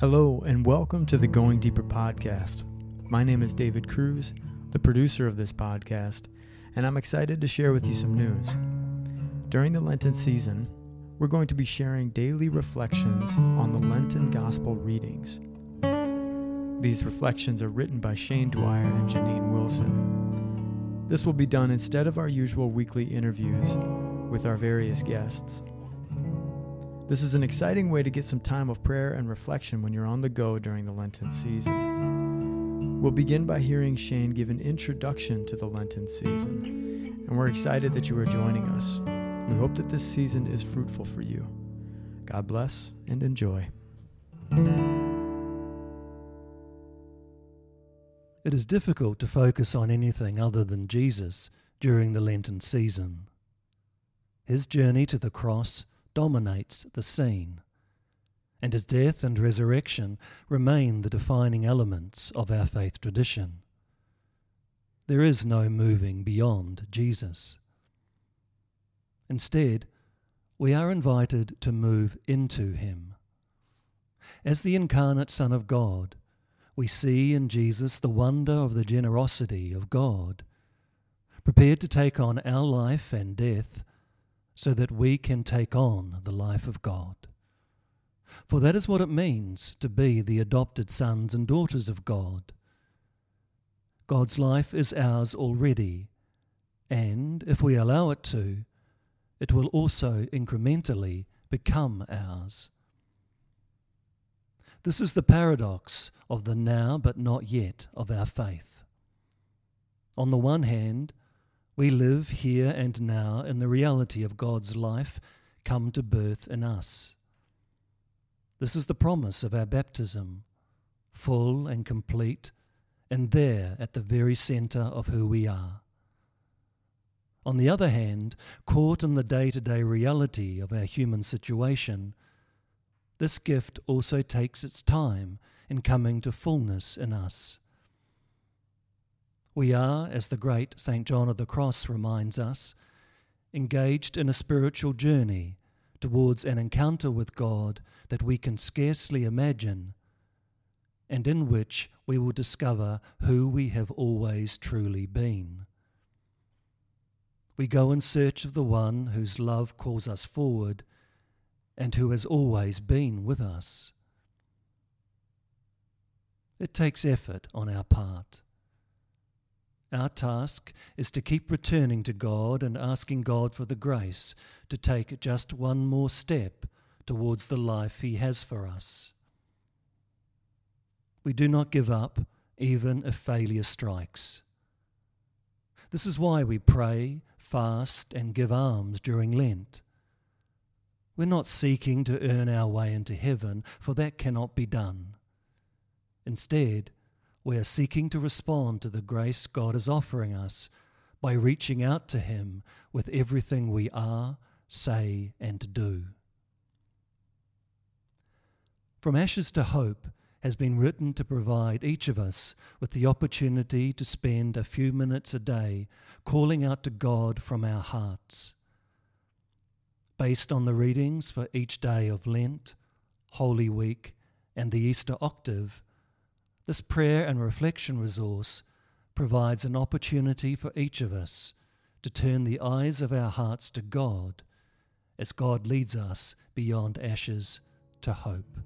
Hello, and welcome to the Going Deeper podcast. My name is David Cruz, the producer of this podcast, and I'm excited to share with you some news. During the Lenten season, we're going to be sharing daily reflections on the Lenten Gospel readings. These reflections are written by Shane Dwyer and Janiene Wilson. This will be done instead of our usual weekly interviews with our various guests. This is an exciting way to get some time of prayer and reflection when you're on the go during the Lenten season. We'll begin by hearing Shane give an introduction to the Lenten season, and we're excited that you are joining us. We hope that this season is fruitful for you. God bless and enjoy. It is difficult to focus on anything other than Jesus during the Lenten season. His journey to the cross dominates the scene, and his death and resurrection remain the defining elements of our faith tradition. There is no moving beyond Jesus. Instead, we are invited to move into him. As the incarnate Son of God, we see in Jesus the wonder of the generosity of God, prepared to take on our life and death so that we can take on the life of God. For that is what it means to be the adopted sons and daughters of God. God's life is ours already, and if we allow it to, it will also incrementally become ours. This is the paradox of the now but not yet of our faith. On the one hand, we live here and now in the reality of God's life come to birth in us. This is the promise of our baptism, full and complete, and there at the very centre of who we are. On the other hand, caught in the day to day reality of our human situation, this gift also takes its time in coming to fullness in us. We are, as the great St. John of the Cross reminds us, engaged in a spiritual journey towards an encounter with God that we can scarcely imagine, and in which we will discover who we have always truly been. We go in search of the one whose love calls us forward and who has always been with us. It takes effort on our part. Our task is to keep returning to God and asking God for the grace to take just one more step towards the life He has for us. We do not give up even if failure strikes. This is why we pray, fast, and give alms during Lent. We're not seeking to earn our way into heaven, for that cannot be done. Instead, we are seeking to respond to the grace God is offering us by reaching out to Him with everything we are, say, and do. From Ashes to Hope has been written to provide each of us with the opportunity to spend a few minutes a day calling out to God from our hearts. Based on the readings for each day of Lent, Holy Week, and the Easter Octave, this prayer and reflection resource provides an opportunity for each of us to turn the eyes of our hearts to God as God leads us beyond ashes to hope.